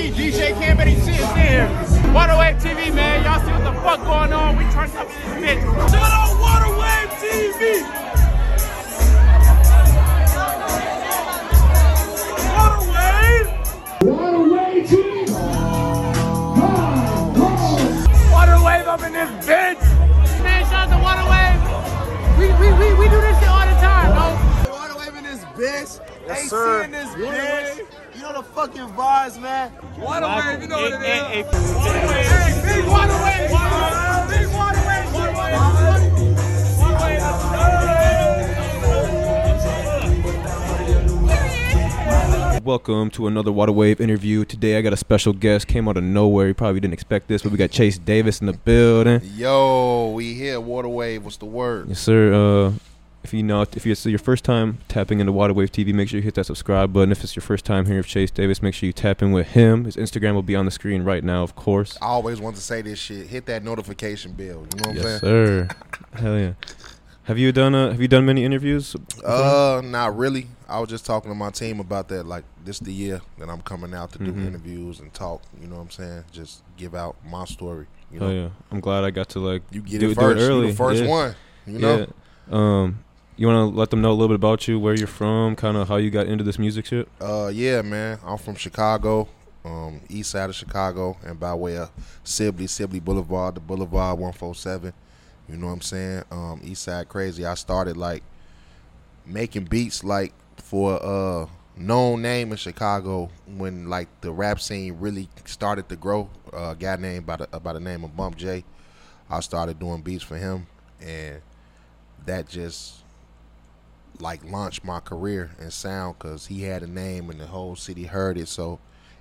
TV, DJ Cam, and he shit here. Waterwave TV, man. Y'all see what the fuck going on? We turned up in this bitch. Shout out Waterwave TV. Waterwave. Waterway team. Waterwave up in this bitch. Man, shout out to Waterwave. We, we, we, we do this shit all the time, bro. Waterwave in this bitch. Yes, AC sir. in this bitch. You the fucking vibes, man. Waterwave, you know what it is. Hey, big Waterwave. Big Waterwave. Welcome to another Waterwave interview. Today I got a special guest. Came out of nowhere. You probably didn't expect this, but we got Chase Davis in the building. Yo, we here. Waterwave. What's the word? Yes, sir. Uh, if you know, if it's your first time tapping into Waterwave TV, make sure you hit that subscribe button. If it's your first time hearing of Chase Davis, make sure you tap in with him. His Instagram will be on the screen right now, of course. I always want to say this shit. Hit that notification bell. You know what I'm Yes, saying? sir. Hell yeah. Have you done uh, Have you done many interviews? Uh, not really. I was just talking to my team about that. Like this the year that I'm coming out to do Mhm. interviews and talk. You know what I'm saying? Just give out my story. You know, Oh yeah. I'm glad I got to like you get do, it first. early. You the first yeah. one. You know. Yeah. Um, you want to let them know a little bit about you, where you're from, kind of how you got into this music shit. Uh, yeah, man. I'm from Chicago, um, east side of Chicago, and by way of Sibley, Sibley Boulevard, the Boulevard 147. You know what I'm saying? Um, east side crazy. I started like making beats like for a known name in Chicago when like the rap scene really started to grow. Uh, a guy named by the by the name of Bump J. I started doing beats for him, and that just like launched my career in sound because he had a name and the whole city heard it. So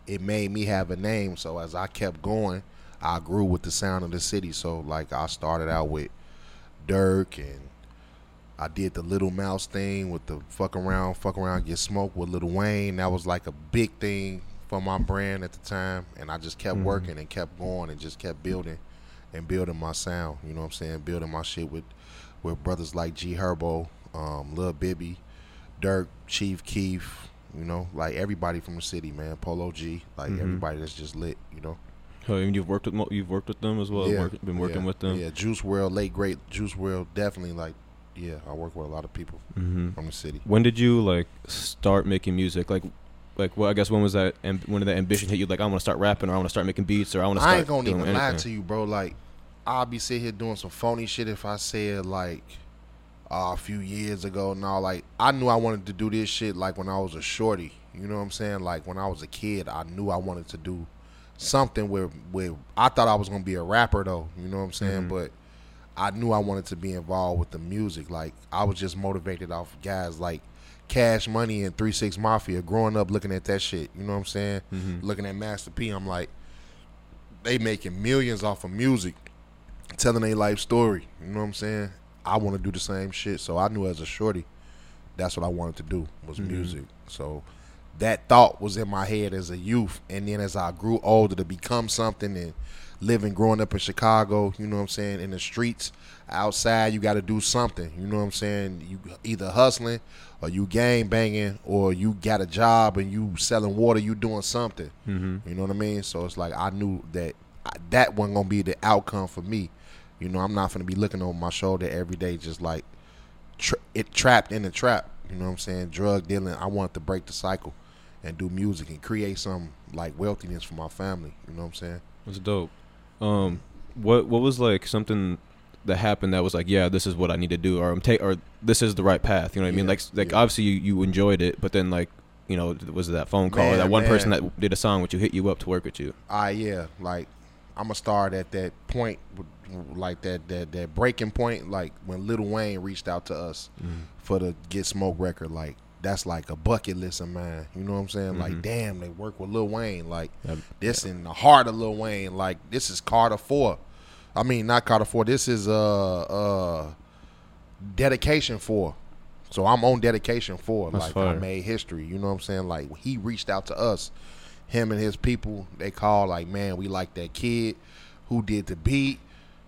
it made me have a name. So as I kept going, I grew with the sound of the city. So like I started out with Durk and I did the Lil Mouse thing with the fuck around, fuck around, get smoked with Lil Wayne. That was like a big thing for my brand at the time. And I just kept Mhm. working and kept going and just kept building and building my sound. You know what I'm saying? Building my shit with with brothers like G Herbo, um, Lil Bibby, Durk, Chief Keef, you know, like everybody from the city, man. Polo G, like Mhm. everybody that's just lit, you know. Oh, and you've worked with mo- you've worked with them as well. Work, been working yeah, with them. Yeah, Juice WRLD, late great Juice WRLD, definitely like, yeah, I work with a lot of people hmm from the city. When did you like start making music? Like, like well, I guess when was that? Amb- when did that ambition hit you? Like, I want to start rapping, or I want to start making beats, or I want to start. I ain't gonna even lie to you, bro. Like, I'll be sitting here doing some phony shit if I said like uh, a few years ago. Now, like, I knew I wanted to do this shit like when I was a shorty. You know what I'm saying? Like when I was a kid, I knew I wanted to do something where where I thought I was gonna be a rapper though. You know what I'm saying? Mhm. But I knew I wanted to be involved with the music. Like I was just motivated off guys like Cash Money and Three Six Mafia. Growing up looking at that shit, you know what I'm saying? Mhm. Looking at Master P, I'm like, they making millions off of music, telling their life story. You know what I'm saying? I want to do the same shit. So I knew as a shorty, that's what I wanted to do was Mhm. music. So that thought was in my head as a youth, and then as I grew older to become something and living, growing up in Chicago, you know what I'm saying, in the streets, outside, you got to do something. You know what I'm saying? You either hustling or you gang banging or you got a job and you selling water. You doing something. Mhm. You know what I mean? So it's like I knew that that wasn't gonna be the outcome for me. You know, I'm not gonna be looking over my shoulder every day, just like tra- it trapped in the trap. You know what I'm saying? Drug dealing. I want to break the cycle and do music and create some like wealthiness for my family. You know what I'm saying? That's dope. Um, what what was like something that happened that was like, yeah, this is what I need to do, or I'm take, or this is the right path. You know what I mean? Like, like yeah. obviously you, you enjoyed it, but then like, you know, was it that phone call or that one person that did a song which you hit you up to work with you? Ah, yeah. Like I'm gonna start at that point, like that that that breaking point, like when Lil Wayne reached out to us for the Get Smoke record. Like that's like a bucket list of mine. You know what I'm saying? Mhm. Like damn, they work with Lil Wayne. Like Yep. this in the heart of Lil Wayne. Like this is Carter Four. I mean, not Carter Four. This is uh uh Dedication 4. So I'm on Dedication 4. That's like I made history. You know what I'm saying? Like he reached out to us, him and his people. They call like, man, we like that kid who did the beat.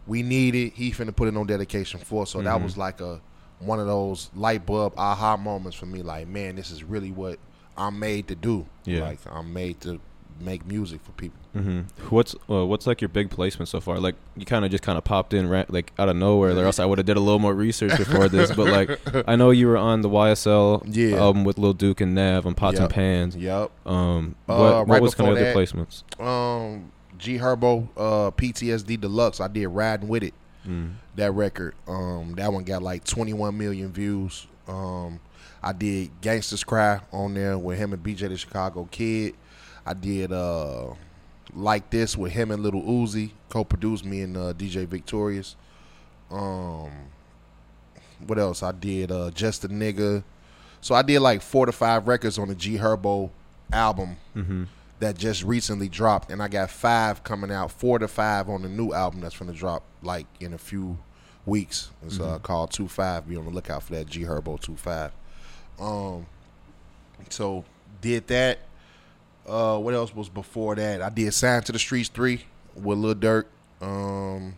We need it. He finna put it on Dedication 4. So that Mhm. was like a one of those light bulb aha moments for me. Like, man, this is really what I'm made to do. Yeah. Like I'm made to make music for people. hmm What's uh, what's like your big placement so far? Like you kind of just kind of popped in ra- like out of nowhere. Or else I would have did a little more research before this. But like I know you were on the YSL Yeah. album with Lil Duke and Nav on Pots Yep. and Pans. Yep. Um, Uh, what, what right was kind of other placements? Um, G Herbo, uh, PTSD Deluxe. I did Riding With It. Mm. That record. Um, that one got like 21 million views. Um, I did Gangsters Cry on there with him and BJ the Chicago Kid. I did uh, Like This with him and Lil Uzi. Co-produced me and uh, DJ Victorious. Um, what else? I did uh, Just a Nigga. So I did like four to five records on the G Herbo album Mm-hmm. that just recently dropped, and I got five coming out, four to five on the new album that's gonna drop like in a few weeks. It's uh, called Two Five. Be on the lookout for that G Herbo Two Five. Um, so did that. Uh, what else was before that? I did Signed to the Streets three with Lil Durk. Um,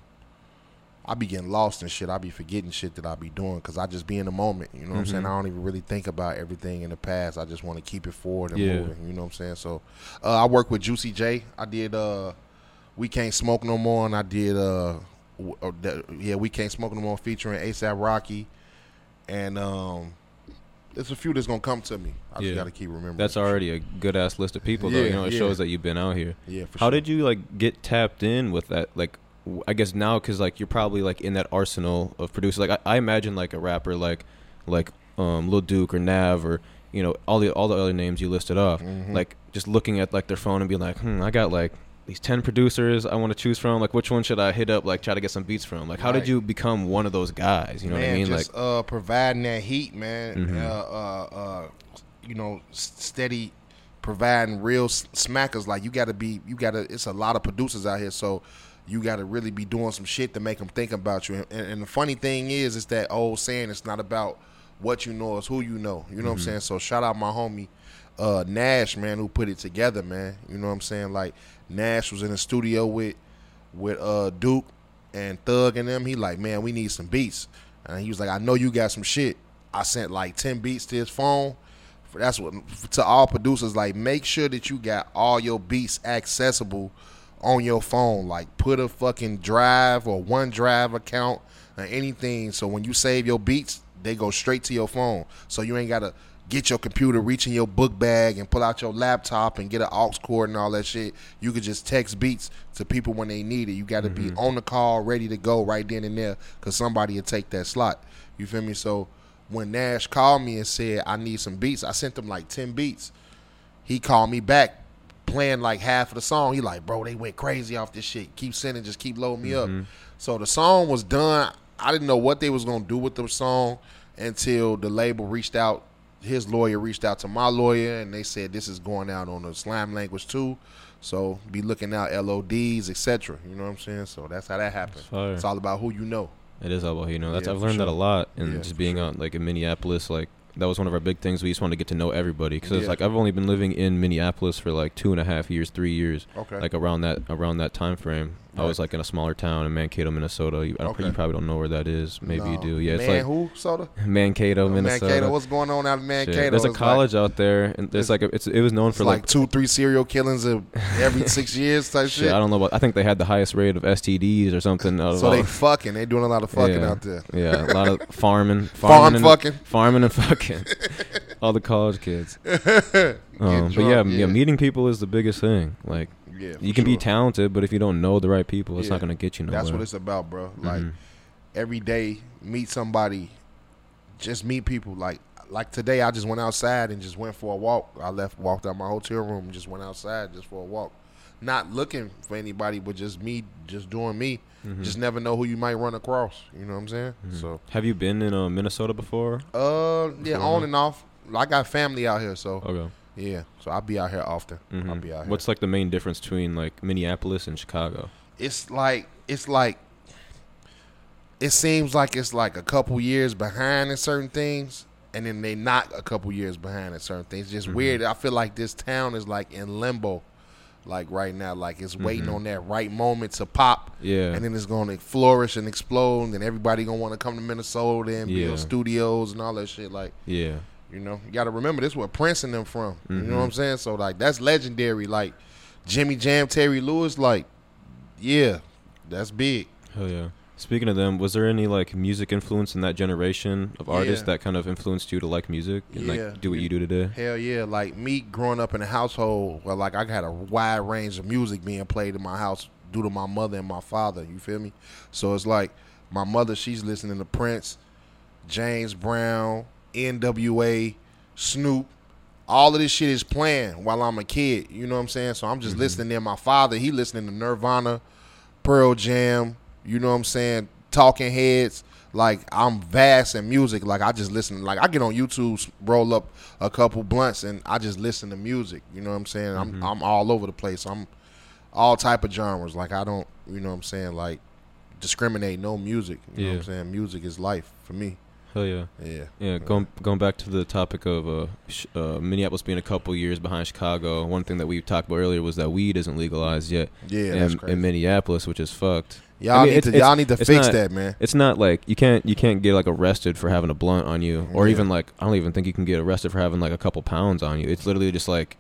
I be getting lost in shit. I be forgetting shit that I be doing because I just be in the moment. You know what I'm saying? I don't even really think about everything in the past. I just want to keep it forward and Yeah. moving. You know what I'm saying? So uh, I work with Juicy J. I did uh, We Can't Smoke No More, and I did uh, uh, yeah, We Can't Smoke No More featuring ASAP Rocky, and um, there's a few that's gonna come to me. I Yeah. just gotta keep remembering. That's already a good ass list of people, though. Yeah, You know, it yeah. shows that you've been out here. Yeah, for How sure. did you like get tapped in with that? Like, w- I guess now because like you're probably like in that arsenal of producers. Like, I, I imagine like a rapper like like um Lil Duke or Nav or you know all the all the other names you listed off. Mm-hmm. Like just looking at like their phone and being like, hmm, I got like these ten producers I want to choose from. Like, which one should I hit up? Like, try to get some beats from. Like, how did you become one of those guys? You know man, what I mean? Just like, uh, providing that heat, man. Mhm. Uh, uh, uh, you know, steady providing real smackers. Like you got to be, you got to. It's a lot of producers out here, so you got to really be doing some shit to make them think about you. And, and the funny thing is, it's that old saying. It's not about what you know, it's who you know. You know what I'm saying? So shout out my homie. Uh, Nash, man, who put it together, man. You know what I'm saying? Like Nash was in the studio with with uh Duke and Thug and them. He like, man, we need some beats. And he was like, I know you got some shit. I sent like ten beats to his phone. That's what to all producers like. Make sure that you got all your beats accessible on your phone. Like put a fucking drive or one drive account or anything. So when you save your beats, they go straight to your phone. So you ain't gotta get your computer, reach in your book bag, and pull out your laptop and get an aux cord and all that shit. You could just text beats to people when they need it. You got to be mm-hmm. on the call, ready to go right then and there, because somebody will take that slot. You feel me? So when Nash called me and said I need some beats, I sent him like ten beats. He called me back, playing like half of the song. He like, bro, they went crazy off this shit. Keep sending, just keep loading me up. Mm-hmm. So the song was done. I didn't know what they was gonna do with the song until the label reached out. His lawyer reached out to my lawyer, and they said this is going out on the Slime Language 2. So be looking out LODs, etc. You know what I'm saying? So that's how that happened. fire. It's all about who you know. It is all about you know. That's Yeah, I've learned that a lot, and Yeah, just being sure. out like in Minneapolis, like that was one of our big things. We just wanted to get to know everybody because Yeah. like I've only been living in Minneapolis for like two and a half years, three years. Okay. Like around that around that time frame, I was like in a smaller town in Mankato, Minnesota. You, I Okay. you probably don't know where that is. Maybe you do. Yeah, it's Man, like who soda? Mankato, Minnesota. Mankato. What's going on out in Shit. Mankato? There's a It's like- college out there, and there's like a, it's it was known for like, like two, three serial killings every six years type shit. shit. I don't know about. I think they had the highest rate of STDs or something. Out So they fucking. They doing a lot of fucking yeah. out there. Yeah, a lot of farming, Farm farming and, fucking. farming and fucking. All the college kids. Um, but drunk, yeah, yeah, yeah. meeting people is the biggest thing. Like Yeah, you can be talented, but if you don't know the right people, it's Yeah. not gonna get you nowhere. That's what it's about, bro. Like Mhm. every day, meet somebody. Just meet people. Like like today, I just went outside and just went for a walk. I left, walked out my hotel room, just went outside just for a walk. Not looking for anybody, but just me, just doing me. Mm-hmm. Just never know who you might run across. You know what I'm saying? So, Have you been in uh, Minnesota before? uh, yeah, Before? on and off. I got family out here, so Okay. Yeah. So I'll be out here often. I'll Mhm. be out here. What's like the main difference between like Minneapolis and Chicago? it's like it's like it seems like it's like a couple years behind in certain things and then they not a couple years behind in certain things just Mm-hmm. weird i feel like this town is like in limbo like right now like it's waiting on that right moment to pop Mm-hmm. Yeah. and then it's going to flourish and explode and then everybody gonna want to come to minnesota and Yeah. build studios and all that shit like Yeah. You know, you got to remember this is where Prince and them from. You know what. I'm mm-hmm. saying? So like that's legendary. Like Jimmy Jam, Terry Lewis, like, yeah, that's big. Hell yeah. Speaking of them, was there any like music influence in that generation of artists Yeah. that kind of influenced you to like music and Yeah. like do what you do today? Hell yeah, like me growing up in a household where like I had a wide range of music being played in my house due to my mother and my father. You feel me? So it's like my mother, she's listening to Prince, James Brown, N.W.A., Snoop. All of this shit is playing while I'm a kid. You know what I'm saying? So I'm just mm-hmm. listening. Then my father, he listening to Nirvana, Pearl Jam. You know what I'm saying? Talking Heads. Like I'm vast in music. Like I just listen. Like I get on YouTube, roll up a couple blunts, and I just listen to music. You know what I'm saying? I'm mm-hmm. I'm all over the place. I'm all type of genres. Like I don't, you know what I'm saying? Like discriminate no music. You know what I'm saying? Music is life for me. Hell yeah. Yeah. Yeah, going going back to the topic of uh, sh- uh, Minneapolis being a couple years behind Chicago. One thing that we talked about earlier was that weed isn't legalized yet Yeah, that's in, in Minneapolis, which is fucked. Y'all I mean, need to y'all need to fix not- that, man. It's not like you can't you can't get like arrested for having a blunt on you, or Yeah. even like I don't even think you can get arrested for having like a couple pounds on you. It's literally just like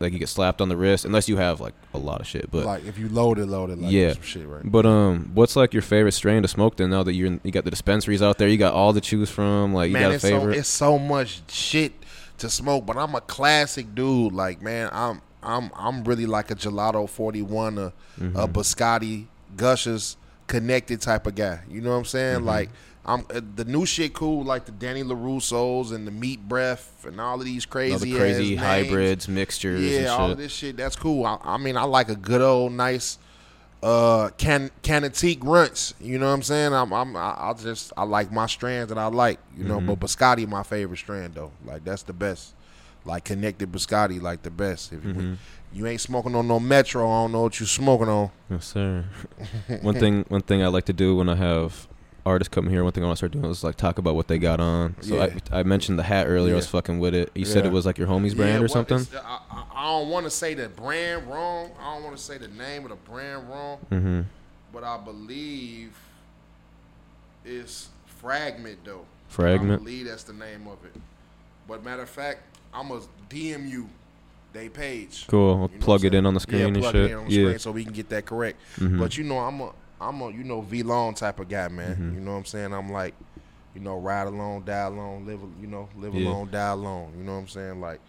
like you get slapped on the wrist unless you have like a lot of shit. But like if you loaded, loaded, like Yeah. some shit, right? but um, what's like your favorite strain to smoke? Then now that you're in, you got the dispensaries out there, you got all to choose from. Like you man, got a it's so favorite? it's so much shit to smoke, but I'm a classic dude. Like, man, I'm I'm I'm really like a gelato 41, a, Mm-hmm. a biscotti, gushers, connected type of guy. You know what I'm saying? Mm-hmm. Like, I'm uh, the new shit cool, like the Danny Larussos and the Meat Breath and all of these crazy, all the crazy hybrids, mixtures, Yeah, and all shit. of this shit. That's cool. I, I mean, I like a good old nice uh can canatique runts. You know what I'm saying? I'm I'm I, I just I like my strands that I like. You know, Mm-hmm. but Biscotti my favorite strand though. Like that's the best. Like connected Biscotti, like the best. If Mm-hmm. You, ain't smoking on no Metro, I don't know what you smoking on. Yes, sir. one thing, one thing I like to do when I have artists come here, one thing I want to start doing is like talk about what they got on. So Yeah. I, I mentioned the hat earlier. I was fucking with it. You said it was like your homie's Yeah, brand or something. I, I, don't want to say the brand wrong. I don't want to say the name of the brand wrong. Mm-hmm. But I believe it's Fragment though. Fragment? I believe that's the name of it. But matter of fact, I'm gonna DM you they page. Cool. We'll You know plug it in on the screen yeah, and shit. It in on the yeah. screen so we can get that correct. Mhm. But you know, I'm a I'm a you know V-Lone type of guy, man. Mm-hmm. You know what I'm saying? I'm like, you know, ride alone, die alone, live you know, live Yeah. alone, die alone. You know what I'm saying? Like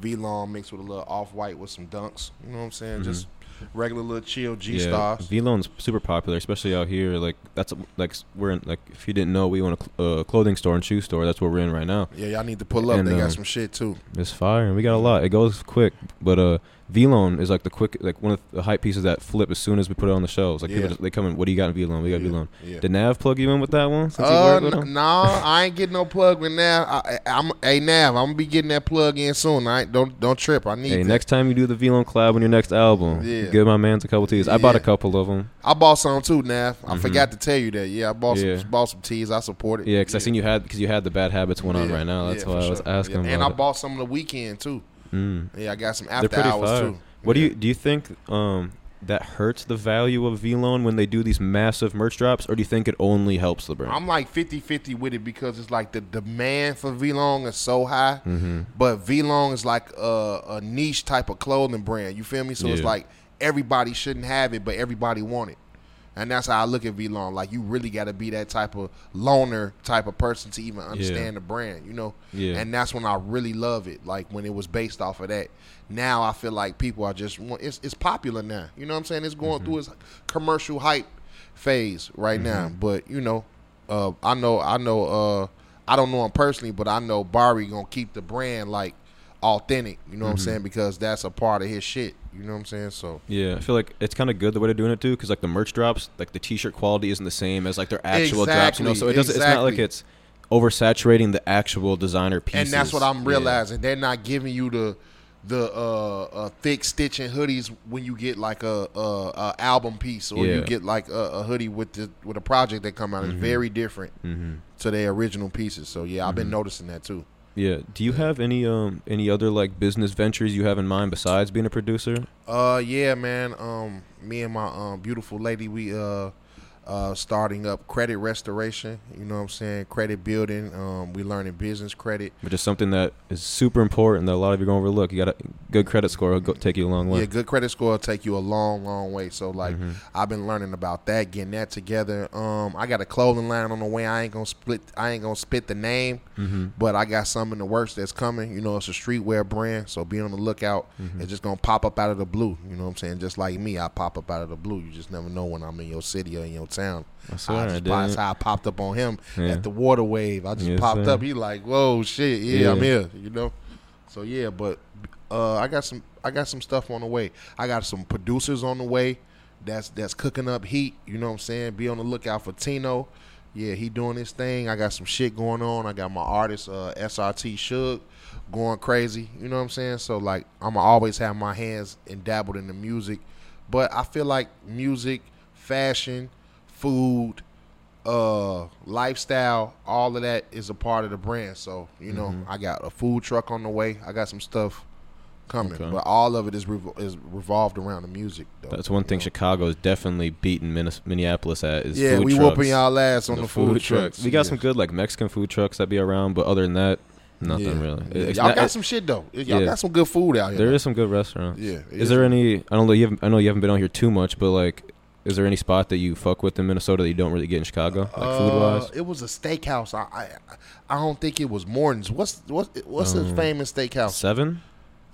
V-Lone mixed with a little off white with some dunks. You know what I'm saying? Just regular little chill G yeah, stars. Super popular, especially out here. Like that's like we're in like if you didn't know, we own a cl- uh, clothing store and shoe store. That's where we're in right now. Yeah, y'all need to pull up. And, they uh, got some shit too. It's fire, and we got a lot. It goes quick, but uh, is like the quick, like one of the hype pieces that flip as soon as we put it on the shelves. Like Yeah. people, just, they come in. What do you got in V-Lone? We got Yeah, yeah. Did Nav plug you in with that one? Since Uh, work n- him? no, I ain't getting no plug with Nav. I, I'm, hey Nav, I'm gonna be getting that plug in soon. I ain't, don't don't trip. I need. Hey, that. next time you do the V-Lone collab on your next album, Yeah. Give my man's a couple teas. I bought a couple of them. I bought some too, Nav. I forgot to tell you that. Yeah, I bought Mm-hmm. Yeah. some bought some teas. I support it. Yeah, because I seen you had because you had the bad habits one on Yeah, right now. That's yeah, why for I was sure. asking Yeah, And I bought some of the Weeknd too. Mm. Yeah, I got some They're after pretty hours fire. too. What do you do? You think um, that hurts the value of V-Lone when they do these massive merch drops, or do you think it only helps the brand? I'm like 50-50 with it because it's like the demand for V-Lone is so high, Mm-hmm. but V-Lone is like a, a niche type of clothing brand. You feel me? So it's Yeah. like everybody shouldn't have it, but everybody want it. And that's how I look at V-Lone. Like you really got to be that type of loner type of person to even understand the brand, you know. Yeah. And that's when I really love it. Like when it was based off of that. Now I feel like people are just it's it's popular now. You know what I'm saying? It's going Mm-hmm. through its commercial hype phase right now. Mm-hmm. But you know, uh, I know I know uh, I don't know him personally, but I know Bari gonna keep the brand like authentic. You know what I'm Mm-hmm. saying? Because that's a part of his shit. You know what I'm saying? So Yeah, I feel like it's kind of good the way they're doing it too, because like the merch drops, like the T-shirt quality isn't the same as like their actual drops, you know. So it doesn't. It's not like Exactly. it's oversaturating the actual designer pieces. and that's what I'm Yeah. realizing. They're not giving you the the uh, uh, thick stitching hoodies when you get like a, a, a album piece or Yeah. you get like a, a hoodie with the with a project that come out. It's very different Mhm. to their original pieces. So yeah, I've been noticing that too. Yeah. Do you have any um any other like business ventures you have in mind besides being a producer? Uh, yeah, man. Um, me and my um beautiful lady, we uh, uh, starting up credit restoration. You know what I'm saying? Credit building. Um, we learning business credit. Which is something that is super important that a lot of you are going to overlook. You got a good credit score will go, take you a long way. Yeah, good credit score will take you a long, long way. So like, Mm-hmm. I've been learning about that, getting that together. Um, I got a clothing line on the way. I ain't gonna split. I ain't gonna spit the name, Mm-hmm. but I got some in the works that's coming. You know, it's a streetwear brand, so be on the lookout. Mm-hmm. It's just gonna pop up out of the blue. You know what I'm saying? Just like me, I pop up out of the blue. You just never know when I'm in your city or in your town. I swear, I I just, that's how I popped up on him Yeah. at the water wave. I just Yes, popped sir. up. He like, whoa, shit, yeah, I'm here. You know. So yeah, but uh, I got some I got some stuff on the way. I got some producers on the way that's that's cooking up heat. You know what I'm saying? Be on the lookout for Tino. Yeah, he doing his thing. I got some shit going on. I got my artist uh, SRT Shug going crazy. You know what I'm saying? So like I'ma always have my hands and dabbled in the music, but I feel like music, fashion, food, uh lifestyle all of that is a part of the brand so you know Mm-hmm. i got a food truck on the way i got some stuff coming Okay. but all of it is revol- is revolved around the music though That's one thing know? Chicago is definitely beating Minneapolis at is yeah food we trucks. whooping y'all ass on the, food, trucks We got yeah. some good like Mexican food trucks that be around, but other than that, nothing yeah. really. Yeah. Y'all not- got some shit though y'all Yeah. got some good food out here There is some good restaurants. yeah Is there any? I don't know. You haven't. I know you haven't been on here too much, but like, is there any spot that you fuck with in Minnesota that you don't really get in Chicago, like food Uh, wise? it was a steakhouse. I, I I don't think it was Morton's. What's what's what's the Um, famous steakhouse? Seven.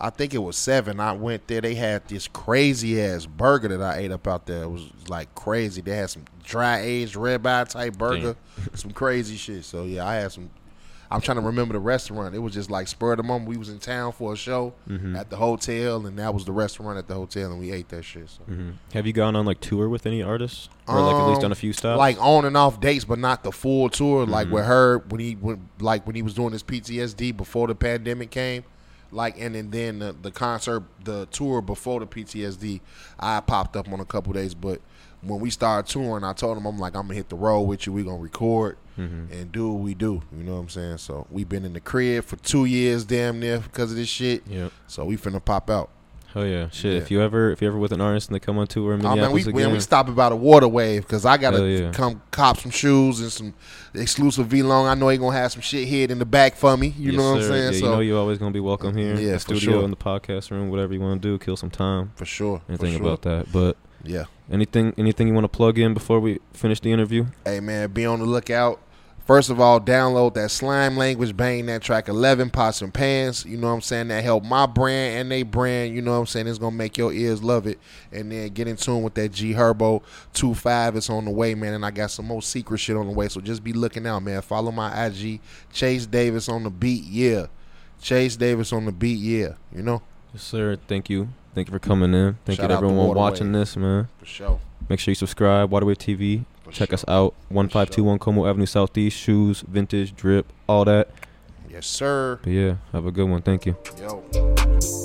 I think it was seven. I went there. They had this crazy ass burger that I ate up out there. It was like crazy. They had some dry aged ribeye type burger, some crazy shit. So yeah, I had some. I'm trying to remember the restaurant. It was just like spur of the moment. We was in town for a show Mm-hmm. at the hotel, and that was the restaurant at the hotel, and we ate that shit. So. hmm Have you gone on like tour with any artists, or like at least Um, done a few stops? Like on and off dates, but not the full tour. Like Mm-hmm. with her when he went, like when he was doing his PTSD before the pandemic came. Like and then, then the, the concert, the tour before the PTSD, I popped up on a couple days. But when we started touring, I told him I'm like I'm gonna hit the road with you. We gonna record Mm-hmm. and do what we do. You know what I'm saying? So we've been in the crib for two years, damn near, because of this shit. Yep. So we finna pop out. Oh yeah, shit. Yeah. If you ever, if you ever with an artist and they come on tour in Oh man, Minneapolis we again, when we stopping by the water wave because I gotta yeah. come cop some shoes and some exclusive V-Lone. I know he gonna have some shit hid in the back for me. You Yes, know what I'm saying? Yeah, so you know you're always gonna be welcome here. Yeah, the for studio sure. in the podcast room, whatever you want to do, kill some time. for sure, Anything for sure. about that? But Yeah. Anything, anything you want to plug in before we finish the interview? Hey man, be on the lookout. First of all, download that slime language, bang that track 11, pots and pans. You know what I'm saying? That help my brand and they brand. You know what I'm saying? It's to make your ears love it. And then get in tune with that G Herbo 25. It's on the way, man. And I got some more secret shit on the way. So just be looking out, man. Follow my IG. Chase Davis on the beat, yeah. Chase Davis on the beat, yeah. You know? Yes, sir. Thank you. Thank you for coming in. Thank Shout you to everyone watching this, man. For sure. Make sure you subscribe. Waterwave TV. For Check sure. us out. One five two one Como Avenue Southeast. Shoes, vintage, drip, all that. Yes, sir. But yeah, have a good one. Thank you. Yo.